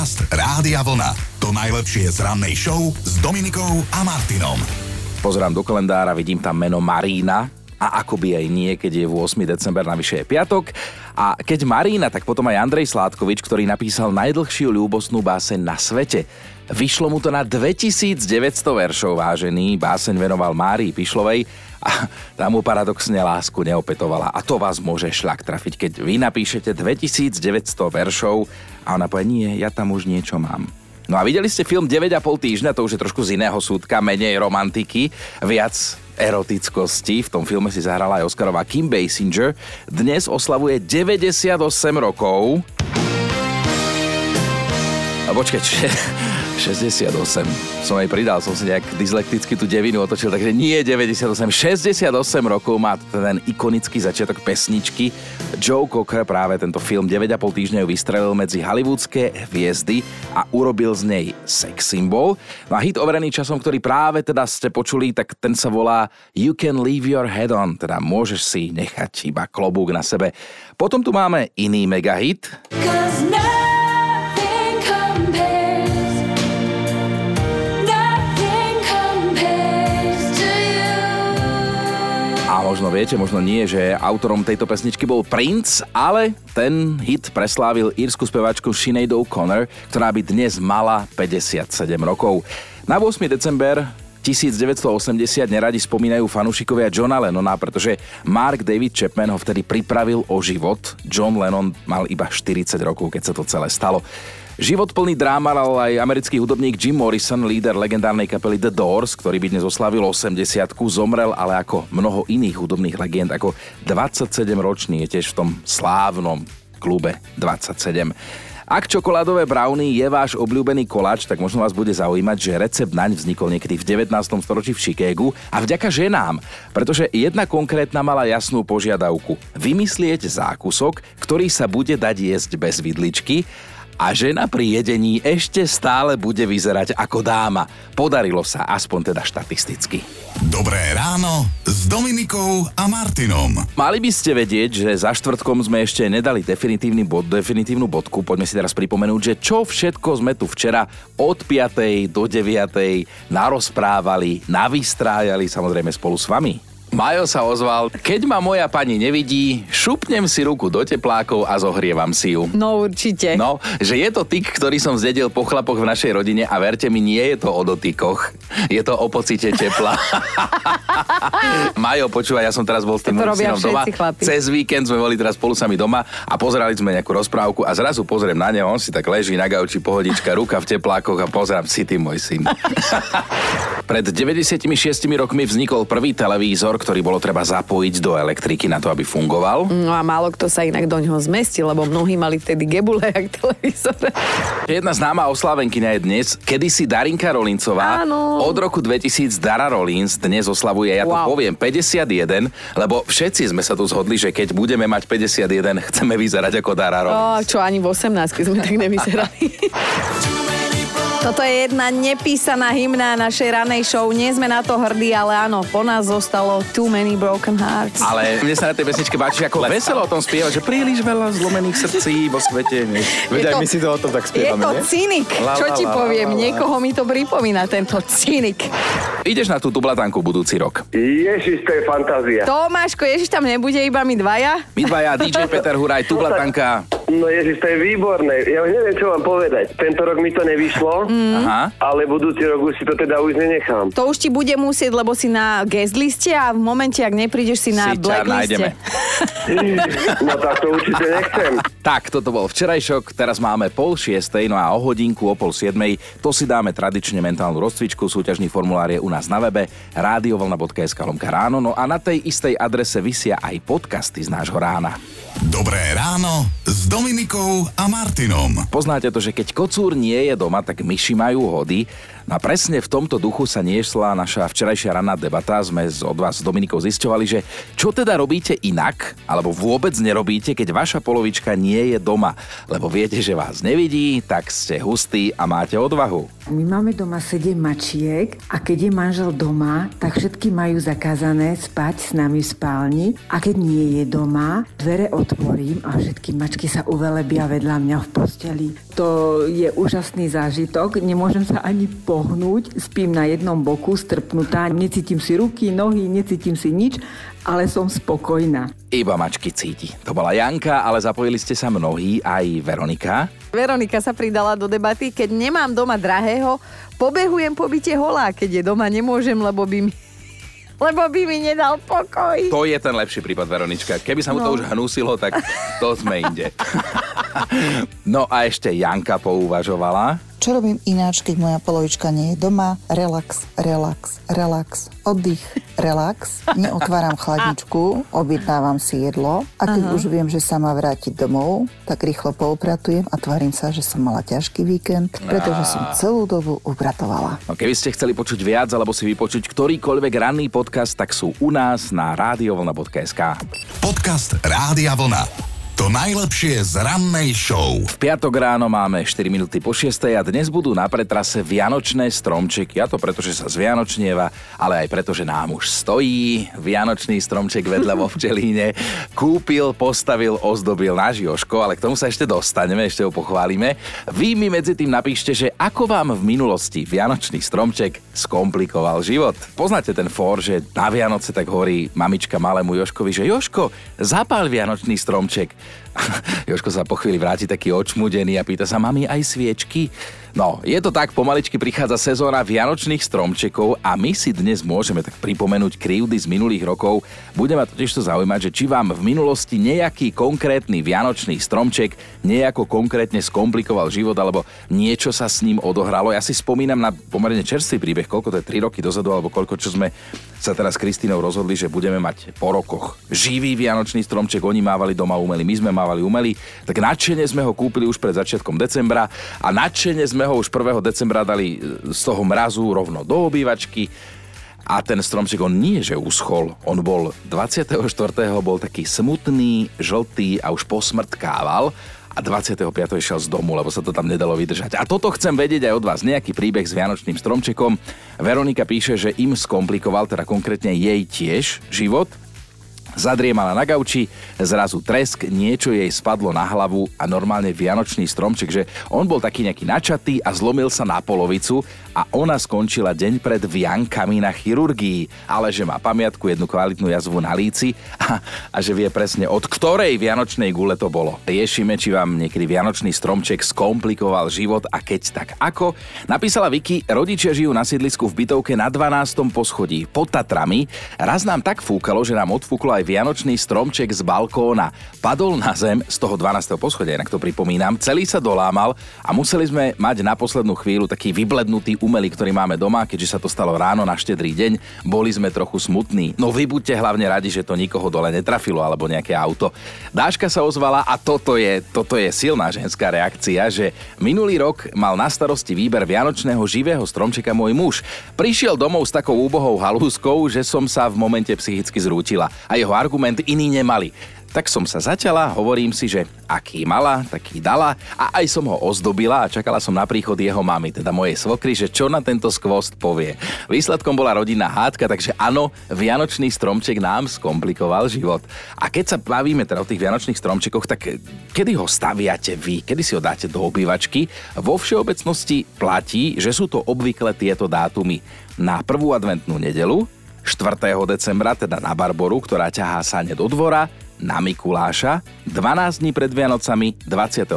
Podcast Rádia Vlna. To najlepšie z rannej show s Dominikou a Martinom. Pozerám do kalendára, vidím tam meno Marína, a akoby aj nie, keď je v 8. december, navyše je piatok. A keď Marína, tak potom aj Andrej Sládkovič, ktorý napísal najdlhšiu ľúbosnú báseň na svete. Vyšlo mu to na 2900 veršov, vážený. Báseň venoval Márii Pišlovej a tá mu paradoxne lásku neopetovala. A to vás môže šľak trafiť, keď vy napíšete 2900 veršov a ona povie, nie, ja tam už niečo mám. No a videli ste film 9,5 týždňa, to už je trošku z iného súdka, menej romantiky, viac erotickosti. V tom filme si zahrala aj Oscarová Kim Basinger. Dnes oslavuje 98 rokov. A počkaj, 68. Som aj pridal, som si nejak dyslekticky tú devinu otočil, takže nie 98, 68 rokov má ten ikonický začiatok pesničky. Joe Cocker práve tento film 9,5 týždňov vystrelil medzi hollywoodske hviezdy a urobil z nej sex symbol. No a hit overený časom, ktorý práve teda ste počuli, tak ten sa volá You Can Leave Your Head On, teda môžeš si nechať iba klobúk na sebe. Potom tu máme iný megahit. Cause možno viete, možno nie, že autorom tejto pesničky bol Prince, ale ten hit preslávil írsku spevačku Sinead O'Connor, ktorá by dnes mala 57 rokov. Na 8. december 1980 neradi spomínajú fanúšikovia Johna Lennona, pretože Mark David Chapman ho vtedy pripravil o život. John Lennon mal iba 40 rokov, keď sa to celé stalo. Život plný dráma mal aj americký hudobník Jim Morrison, líder legendárnej kapely The Doors, ktorý by dnes oslavil 80 zomrel, ale ako mnoho iných hudobných legend, ako 27-ročný je tiež v tom slávnom klube 27. Ak čokoládové brownie je váš obľúbený koláč, tak možno vás bude zaujímať, že recept naň vznikol niekedy v 19. storočí v Chicagu a vďaka ženám, pretože jedna konkrétna mala jasnú požiadavku. Vymyslieť zákusok, ktorý sa bude dať jesť bez vidličky a žena pri jedení ešte stále bude vyzerať ako dáma. Podarilo sa, aspoň teda štatisticky. Dobré ráno s Dominikou a Martinom. Mali by ste vedieť, že za štvrtkom sme ešte nedali definitívny bod, definitívnu bodku. Poďme si teraz pripomenúť, že čo všetko sme tu včera od 5. do 9. narozprávali, navystrájali samozrejme spolu s vami. Majo sa ozval, keď ma moja pani nevidí, šupnem si ruku do teplákov a zohrievam si ju. No určite. No, že je to tyk, ktorý som zdedil po chlapoch v našej rodine a verte mi, nie je to o dotykoch. Je to o pocite tepla. Majo, počúvaj, ja som teraz bol s tým synom doma. Chlapi. Cez víkend sme boli teraz spolu sami doma a pozerali sme nejakú rozprávku a zrazu pozriem na neho, on si tak leží na gauči pohodička, ruka v teplákoch a pozerám si ty, môj syn. Pred 96 rokmi vznikol prvý televízor, ktorý bolo treba zapojiť do elektriky na to, aby fungoval. No a málo kto sa inak do ňoho zmestil, lebo mnohí mali vtedy gebule jak televízor. Jedna známa oslávenkyňa je dnes, kedysi Darinka Rolincová. Áno. Od roku 2000 Dara Rolins dnes oslavuje, ja to wow. poviem, 51, lebo všetci sme sa tu zhodli, že keď budeme mať 51, chceme vyzerať ako Dara Rolins. O, čo ani v 18 sme tak nevyzerali. Toto je jedna nepísaná hymna našej ranej show. Nie sme na to hrdí, ale áno, po nás zostalo Too Many Broken Hearts. Ale mne sa na tej pesničke páči, ako veselo o tom spieva, že príliš veľa zlomených srdcí vo svete. Veď aj my si to o tom tak spievame, Je to cynik. Čo ti poviem? Niekoho mi to pripomína, tento cynik. Ideš na tú tublatanku budúci rok. Ježiš, to je fantázia. Tomáško, Ježiš, tam nebude iba my dvaja? My dvaja, DJ Peter Huraj, tublatanka. No Ježiš, to je výborné. Ja už neviem, čo vám povedať. Tento rok mi to nevyšlo, mm. ale budúci rok už si to teda už nenechám. To už ti bude musieť, lebo si na guest liste a v momente, ak neprídeš si na si blackliste. no tak to určite nechcem. Tak, toto bol včerajšok, teraz máme pol šiestej, no a o hodinku, o pol siedmej, to si dáme tradične mentálnu rozcvičku, súťažný formulár je u nás na webe radiovolna.sk lomka ráno, no a na tej istej adrese vysia aj podcasty z nášho rána. Dobré ráno s Dominikou a Martinom. Poznáte to, že keď kocúr nie je doma, tak myši majú hody. No a presne v tomto duchu sa niesla naša včerajšia ranná debata. Sme od vás s Dominikou zisťovali, že čo teda robíte inak, alebo vôbec nerobíte, keď vaša polovička nie je doma. Lebo viete, že vás nevidí, tak ste hustí a máte odvahu. My máme doma 7 mačiek a keď je manžel doma, tak všetky majú zakázané spať s nami v spálni a keď nie je doma, dvere otvorím a všetky mačky sa uvelebia vedľa mňa v posteli. To je úžasný zážitok, nemôžem sa ani pohnúť, spím na jednom boku, strpnutá, necítim si ruky, nohy, necítim si nič, ale som spokojná. Iba mačky cíti. To bola Janka, ale zapojili ste sa mnohí, aj Veronika. Veronika sa pridala do debaty, keď nemám doma drahého, pobehujem po byte holá, keď je doma nemôžem, lebo by mi lebo by mi nedal pokoj. To je ten lepší prípad, Veronička. Keby sa mu no. to už hnusilo, tak to sme inde. no a ešte Janka pouvažovala. Čo robím ináč, keď moja polovička nie je doma? Relax, relax, relax, oddych, relax. Neotváram chladničku, objednávam si jedlo a keď Aha. už viem, že sa má vrátiť domov, tak rýchlo poupratujem a tvarím sa, že som mala ťažký víkend, pretože som celú dobu upratovala. No, keby ste chceli počuť viac alebo si vypočuť ktorýkoľvek ranný podcast, tak sú u nás na radiovlna.sk. Podcast Rádia Vlna. To najlepšie z rannej show. V piatok ráno máme 4 minúty po 6 a dnes budú na pretrase Vianočné stromčeky. A to preto, že sa zvianočnieva, ale aj preto, že nám už stojí Vianočný stromček vedľa vo včelíne. Kúpil, postavil, ozdobil náš Joško, ale k tomu sa ešte dostaneme, ešte ho pochválime. Vy mi medzi tým napíšte, že ako vám v minulosti Vianočný stromček skomplikoval život. Poznáte ten fór, že na Vianoce tak hovorí mamička malému Joškovi, že Joško, zapál Vianočný stromček. Joško sa po chvíli vráti taký očmudený a pýta sa, mami aj sviečky? No, je to tak, pomaličky prichádza sezóna vianočných stromčekov a my si dnes môžeme tak pripomenúť krivdy z minulých rokov. Bude ma totiž to zaujímať, že či vám v minulosti nejaký konkrétny vianočný stromček nejako konkrétne skomplikoval život alebo niečo sa s ním odohralo. Ja si spomínam na pomerne čerstvý príbeh, koľko to je 3 roky dozadu alebo koľko čo sme sa teraz s Kristínou rozhodli, že budeme mať po rokoch živý vianočný stromček. Oni mávali doma umelý, my sme mávali umelý. Tak nadšene sme ho kúpili už pred začiatkom decembra a nadšene sme ho už 1. decembra dali e, z toho mrazu rovno do obývačky. A ten stromček, on nie, že uschol. On bol 24. bol taký smutný, žltý a už posmrtkával a 25. išiel z domu, lebo sa to tam nedalo vydržať. A toto chcem vedieť aj od vás, nejaký príbeh s Vianočným stromčekom. Veronika píše, že im skomplikoval, teda konkrétne jej tiež život, Zadriemala na gauči, zrazu tresk, niečo jej spadlo na hlavu a normálne vianočný stromček, že on bol taký nejaký načatý a zlomil sa na polovicu a ona skončila deň pred viankami na chirurgii, ale že má pamiatku jednu kvalitnú jazvu na líci a, a že vie presne od ktorej vianočnej gule to bolo. Riešime, či vám niekedy vianočný stromček skomplikoval život a keď tak ako. Napísala Vicky, rodičia žijú na sídlisku v bytovke na 12. poschodí pod Tatrami. Raz nám tak fúkalo, že nám odfúklo aj vianočný stromček z balkóna. Padol na zem z toho 12. poschodia, inak to pripomínam, celý sa dolámal a museli sme mať na poslednú chvíľu taký vyblednutý umelý, ktorý máme doma, keďže sa to stalo ráno na štedrý deň, boli sme trochu smutní. No vy buďte hlavne radi, že to nikoho dole netrafilo alebo nejaké auto. Dáška sa ozvala a toto je, toto je silná ženská reakcia, že minulý rok mal na starosti výber vianočného živého stromčeka môj muž. Prišiel domov s takou úbohou halúskou, že som sa v momente psychicky zrútila a jeho argument iní nemali. Tak som sa zaťala, hovorím si, že aký mala, taký dala a aj som ho ozdobila a čakala som na príchod jeho mamy, teda mojej svokry, že čo na tento skvost povie. Výsledkom bola rodinná hádka, takže áno, vianočný stromček nám skomplikoval život. A keď sa bavíme teda o tých vianočných stromčekoch, tak kedy ho staviate vy? Kedy si ho dáte do obývačky? Vo všeobecnosti platí, že sú to obvykle tieto dátumy. Na prvú adventnú nedelu, 4. decembra, teda na Barboru, ktorá ťahá sane do dvora, na Mikuláša, 12 dní pred Vianocami, 23.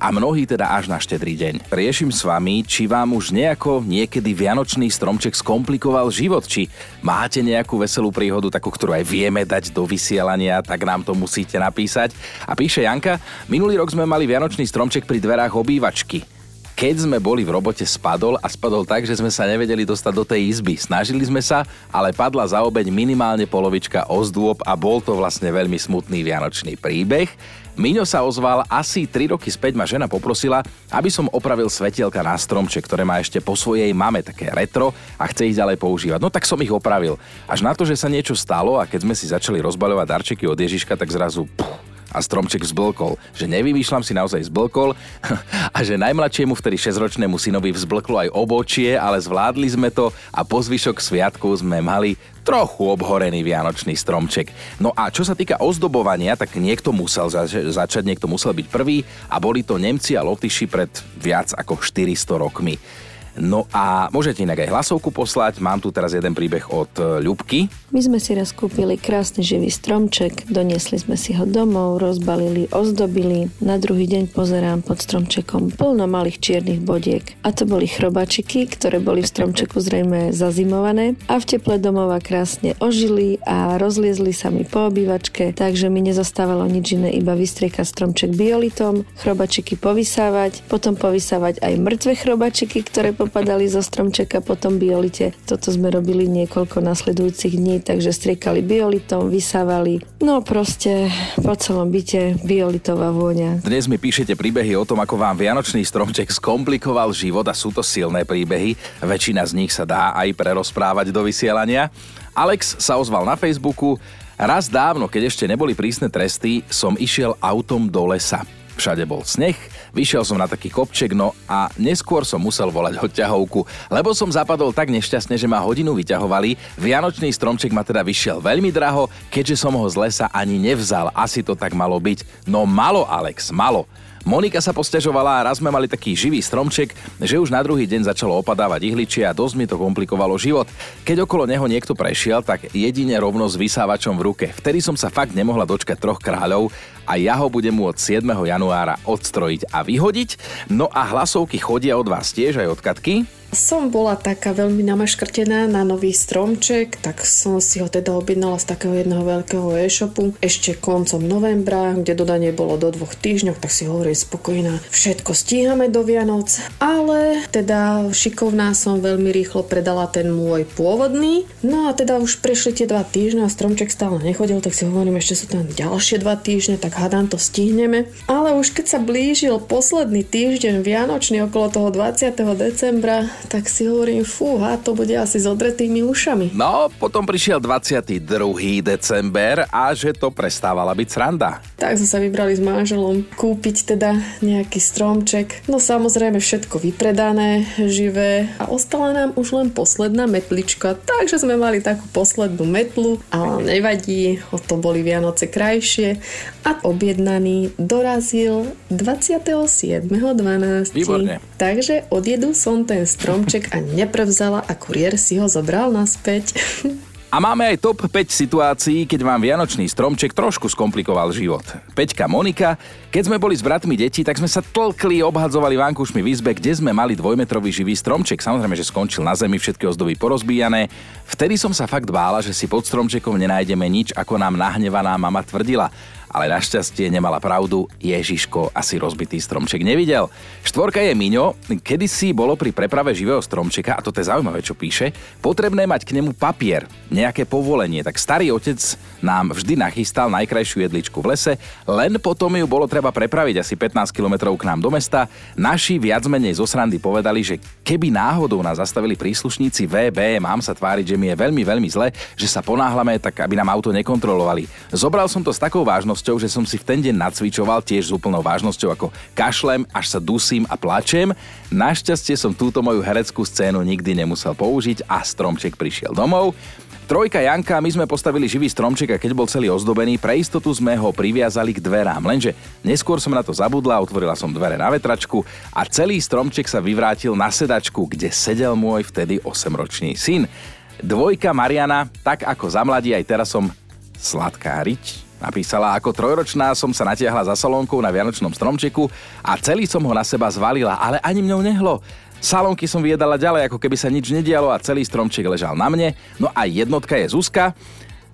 a mnohí teda až na štedrý deň. Riešim s vami, či vám už nejako niekedy Vianočný stromček skomplikoval život, či máte nejakú veselú príhodu, takú, ktorú aj vieme dať do vysielania, tak nám to musíte napísať. A píše Janka, minulý rok sme mali Vianočný stromček pri dverách obývačky. Keď sme boli v robote, spadol a spadol tak, že sme sa nevedeli dostať do tej izby. Snažili sme sa, ale padla za obeď minimálne polovička ozdôb a bol to vlastne veľmi smutný vianočný príbeh. Miňo sa ozval, asi 3 roky späť ma žena poprosila, aby som opravil svetielka na stromček, ktoré má ešte po svojej mame také retro a chce ich ďalej používať. No tak som ich opravil. Až na to, že sa niečo stalo a keď sme si začali rozbaľovať darčeky od Ježiška, tak zrazu puh, a stromček zblkol. Že nevymýšľam si naozaj zblkol a že najmladšiemu vtedy 6-ročnému synovi vzblklo aj obočie, ale zvládli sme to a po zvyšok sviatku sme mali trochu obhorený vianočný stromček. No a čo sa týka ozdobovania, tak niekto musel zač- začať, niekto musel byť prvý a boli to Nemci a Lotyši pred viac ako 400 rokmi. No a môžete inak aj hlasovku poslať. Mám tu teraz jeden príbeh od e, Ľubky. My sme si raz kúpili krásny živý stromček, doniesli sme si ho domov, rozbalili, ozdobili. Na druhý deň pozerám pod stromčekom plno malých čiernych bodiek. A to boli chrobačiky, ktoré boli v stromčeku zrejme zazimované a v teple domova krásne ožili a rozliezli sa mi po obývačke, takže mi nezostávalo nič iné, iba vystriekať stromček biolitom, chrobačiky povysávať, potom povysávať aj mŕtve chrobačiky, ktoré popadali zo stromčeka potom biolite. Toto sme robili niekoľko nasledujúcich dní, takže striekali biolitom, vysávali. No proste po celom byte biolitová vôňa. Dnes mi píšete príbehy o tom, ako vám Vianočný stromček skomplikoval život a sú to silné príbehy. Väčšina z nich sa dá aj prerozprávať do vysielania. Alex sa ozval na Facebooku. Raz dávno, keď ešte neboli prísne tresty, som išiel autom do lesa. Všade bol sneh, vyšiel som na taký kopček, no a neskôr som musel volať odťahovku, lebo som zapadol tak nešťastne, že ma hodinu vyťahovali. Vianočný stromček ma teda vyšiel veľmi draho, keďže som ho z lesa ani nevzal. Asi to tak malo byť. No malo, Alex, malo. Monika sa posťažovala a raz sme mali taký živý stromček, že už na druhý deň začalo opadávať ihličie a dosť mi to komplikovalo život. Keď okolo neho niekto prešiel, tak jedine rovno s vysávačom v ruke. Vtedy som sa fakt nemohla dočkať troch kráľov a ja ho budem môcť 7. januára odstrojiť a vyhodiť. No a hlasovky chodia od vás tiež aj od Katky. Som bola taká veľmi namaškrtená na nový stromček, tak som si ho teda objednala z takého jedného veľkého e-shopu ešte koncom novembra, kde dodanie bolo do dvoch týždňov, tak si hovorím spokojná, všetko stíhame do Vianoc, ale teda šikovná som veľmi rýchlo predala ten môj pôvodný, no a teda už prešli tie dva týždne a stromček stále nechodil, tak si hovorím, ešte sú tam ďalšie dva týždne, tak hádam to stihneme. Ale už keď sa blížil posledný týždeň Vianočný okolo toho 20. decembra, tak si hovorím, fúha, to bude asi s odretými ušami. No, potom prišiel 22. december a že to prestávala byť sranda. Tak sme sa vybrali s manželom kúpiť teda nejaký stromček. No samozrejme všetko vypredané, živé a ostala nám už len posledná metlička, takže sme mali takú poslednú metlu, ale nevadí, o to boli Vianoce krajšie a objednaný dorazil 27.12. Výborne. Takže odjedu som ten stromček a neprevzala a kuriér si ho zobral naspäť. A máme aj top 5 situácií, keď vám Vianočný stromček trošku skomplikoval život. Peťka Monika, keď sme boli s bratmi deti, tak sme sa tlkli, obhadzovali vankušmi v izbe, kde sme mali dvojmetrový živý stromček. Samozrejme, že skončil na zemi, všetky ozdoby porozbíjané. Vtedy som sa fakt bála, že si pod stromčekom nenájdeme nič, ako nám nahnevaná mama tvrdila ale našťastie nemala pravdu, Ježiško asi rozbitý stromček nevidel. Štvorka je Miňo, kedysi bolo pri preprave živého stromčeka, a to je zaujímavé, čo píše, potrebné mať k nemu papier, nejaké povolenie, tak starý otec nám vždy nachystal najkrajšiu jedličku v lese, len potom ju bolo treba prepraviť asi 15 km k nám do mesta. Naši viac menej zo srandy povedali, že keby náhodou nás zastavili príslušníci VB, mám sa tváriť, že mi je veľmi, veľmi zle, že sa ponáhlame, tak aby nám auto nekontrolovali. Zobral som to s takou vážnosťou, vážnosťou, že som si v ten deň nacvičoval tiež s úplnou vážnosťou ako kašlem, až sa dusím a plačem. Našťastie som túto moju hereckú scénu nikdy nemusel použiť a stromček prišiel domov. Trojka Janka, my sme postavili živý stromček a keď bol celý ozdobený, pre istotu sme ho priviazali k dverám. Lenže neskôr som na to zabudla, otvorila som dvere na vetračku a celý stromček sa vyvrátil na sedačku, kde sedel môj vtedy 8-ročný syn. Dvojka Mariana, tak ako za mladí, aj teraz som sladkáriť, Napísala, ako trojročná som sa natiahla za salónkou na Vianočnom stromčeku a celý som ho na seba zvalila, ale ani mňou nehlo. Salónky som vyjedala ďalej, ako keby sa nič nedialo a celý stromček ležal na mne. No a jednotka je Zuzka.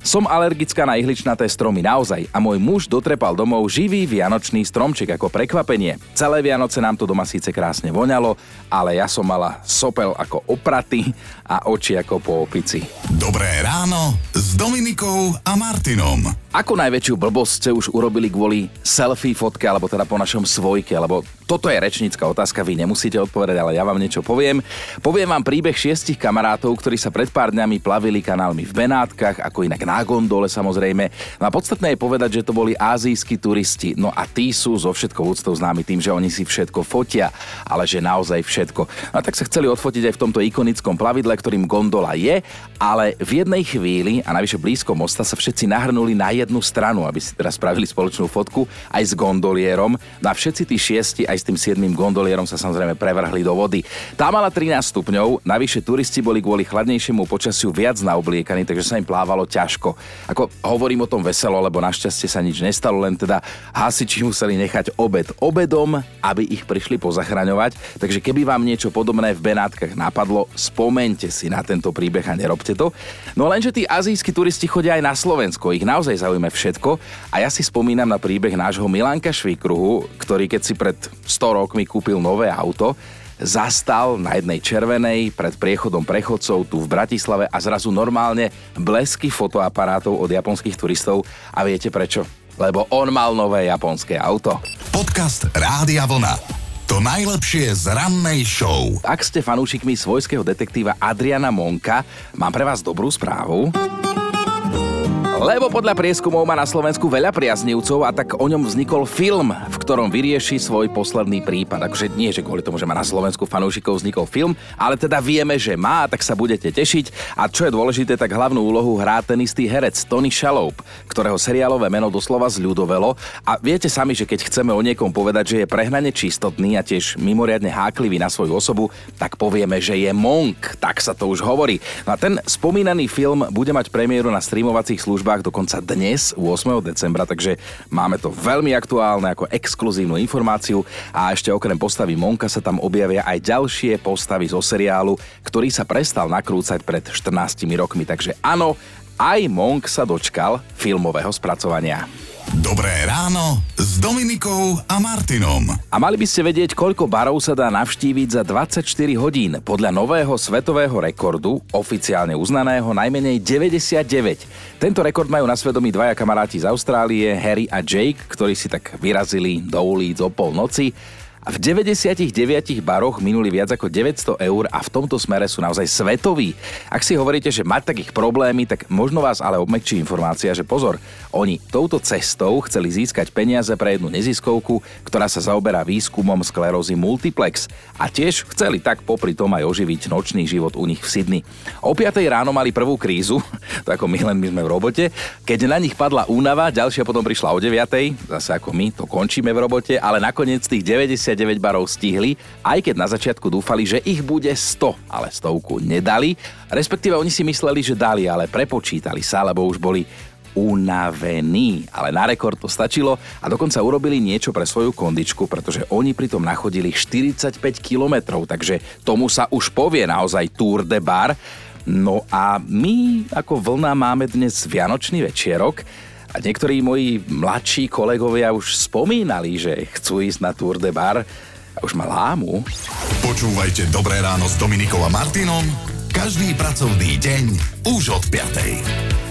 Som alergická na ihličnaté stromy naozaj a môj muž dotrepal domov živý vianočný stromček ako prekvapenie. Celé Vianoce nám to doma síce krásne voňalo, ale ja som mala sopel ako opraty a oči ako po opici. Dobré ráno s Dominikou a Martinom. Ako najväčšiu blbosť ste už urobili kvôli selfie fotke, alebo teda po našom svojke, alebo toto je rečnícka otázka, vy nemusíte odpovedať, ale ja vám niečo poviem. Poviem vám príbeh šiestich kamarátov, ktorí sa pred pár dňami plavili kanálmi v Benátkach, ako inak na gondole samozrejme. No a podstatné je povedať, že to boli azijskí turisti. No a tí sú zo všetkou úctou známi tým, že oni si všetko fotia, ale že naozaj všetko. No a tak sa chceli odfotiť aj v tomto ikonickom plavidle, ktorým gondola je, ale v jednej chvíli a najvyššie blízko mosta sa všetci nahrnuli na jednu stranu, aby si teraz spravili spoločnú fotku aj s gondolierom. No a všetci tí šiesti aj s tým 7 gondolierom sa samozrejme prevrhli do vody. Tá mala 13 stupňov, navyše turisti boli kvôli chladnejšiemu počasiu viac naobliekaní, takže sa im plávalo ťažko. Ako hovorím o tom veselo, lebo našťastie sa nič nestalo, len teda hasiči museli nechať obed obedom, aby ich prišli pozachraňovať. Takže keby vám niečo podobné v Benátkach napadlo, spomente si na tento príbeh a nerobte to. No lenže tí azijskí turisti chodia aj na Slovensko, ich naozaj zaujíma všetko a ja si spomínam na príbeh nášho Milanka Švíkruhu, ktorý keď si pred 100 rokmi kúpil nové auto, zastal na jednej červenej pred priechodom prechodcov tu v Bratislave a zrazu normálne blesky fotoaparátov od japonských turistov. A viete prečo? Lebo on mal nové japonské auto. Podcast Rádia Vlna. To najlepšie z rannej show. Ak ste fanúšikmi svojského detektíva Adriana Monka, mám pre vás dobrú správu. Lebo podľa prieskumov má na Slovensku veľa priaznivcov a tak o ňom vznikol film, v ktorom vyrieši svoj posledný prípad. Akože nie, že kvôli tomu, že má na Slovensku fanúšikov vznikol film, ale teda vieme, že má, tak sa budete tešiť. A čo je dôležité, tak hlavnú úlohu hrá ten istý herec Tony Shalhoub, ktorého seriálové meno doslova zľudovelo. A viete sami, že keď chceme o niekom povedať, že je prehnane čistotný a tiež mimoriadne háklivý na svoju osobu, tak povieme, že je monk. Tak sa to už hovorí. No a ten spomínaný film bude mať premiéru na streamovacích službách službách dokonca dnes, 8. decembra, takže máme to veľmi aktuálne ako exkluzívnu informáciu a ešte okrem postavy Monka sa tam objavia aj ďalšie postavy zo seriálu, ktorý sa prestal nakrúcať pred 14 rokmi, takže áno, aj Monk sa dočkal filmového spracovania. Dobré ráno s Dominikou a Martinom. A mali by ste vedieť, koľko barov sa dá navštíviť za 24 hodín. Podľa nového svetového rekordu, oficiálne uznaného, najmenej 99. Tento rekord majú na svedomí dvaja kamaráti z Austrálie, Harry a Jake, ktorí si tak vyrazili do ulic o polnoci a v 99 baroch minuli viac ako 900 eur a v tomto smere sú naozaj svetoví. Ak si hovoríte, že mať takých problémy, tak možno vás ale obmekčí informácia, že pozor, oni touto cestou chceli získať peniaze pre jednu neziskovku, ktorá sa zaoberá výskumom sklerózy multiplex a tiež chceli tak popri tom aj oživiť nočný život u nich v Sydney. O 5 ráno mali prvú krízu, to ako my len my sme v robote, keď na nich padla únava, ďalšia potom prišla o 9, zase ako my, to končíme v robote, ale nakoniec tých 90 99 barov stihli, aj keď na začiatku dúfali, že ich bude 100, ale stovku nedali. Respektíve oni si mysleli, že dali, ale prepočítali sa, lebo už boli unavení, ale na rekord to stačilo a dokonca urobili niečo pre svoju kondičku, pretože oni pritom nachodili 45 kilometrov, takže tomu sa už povie naozaj Tour de Bar. No a my ako vlna máme dnes Vianočný večierok, a niektorí moji mladší kolegovia už spomínali, že chcú ísť na Tour de Bar a už ma lámu. Počúvajte Dobré ráno s Dominikom a Martinom každý pracovný deň už od 5.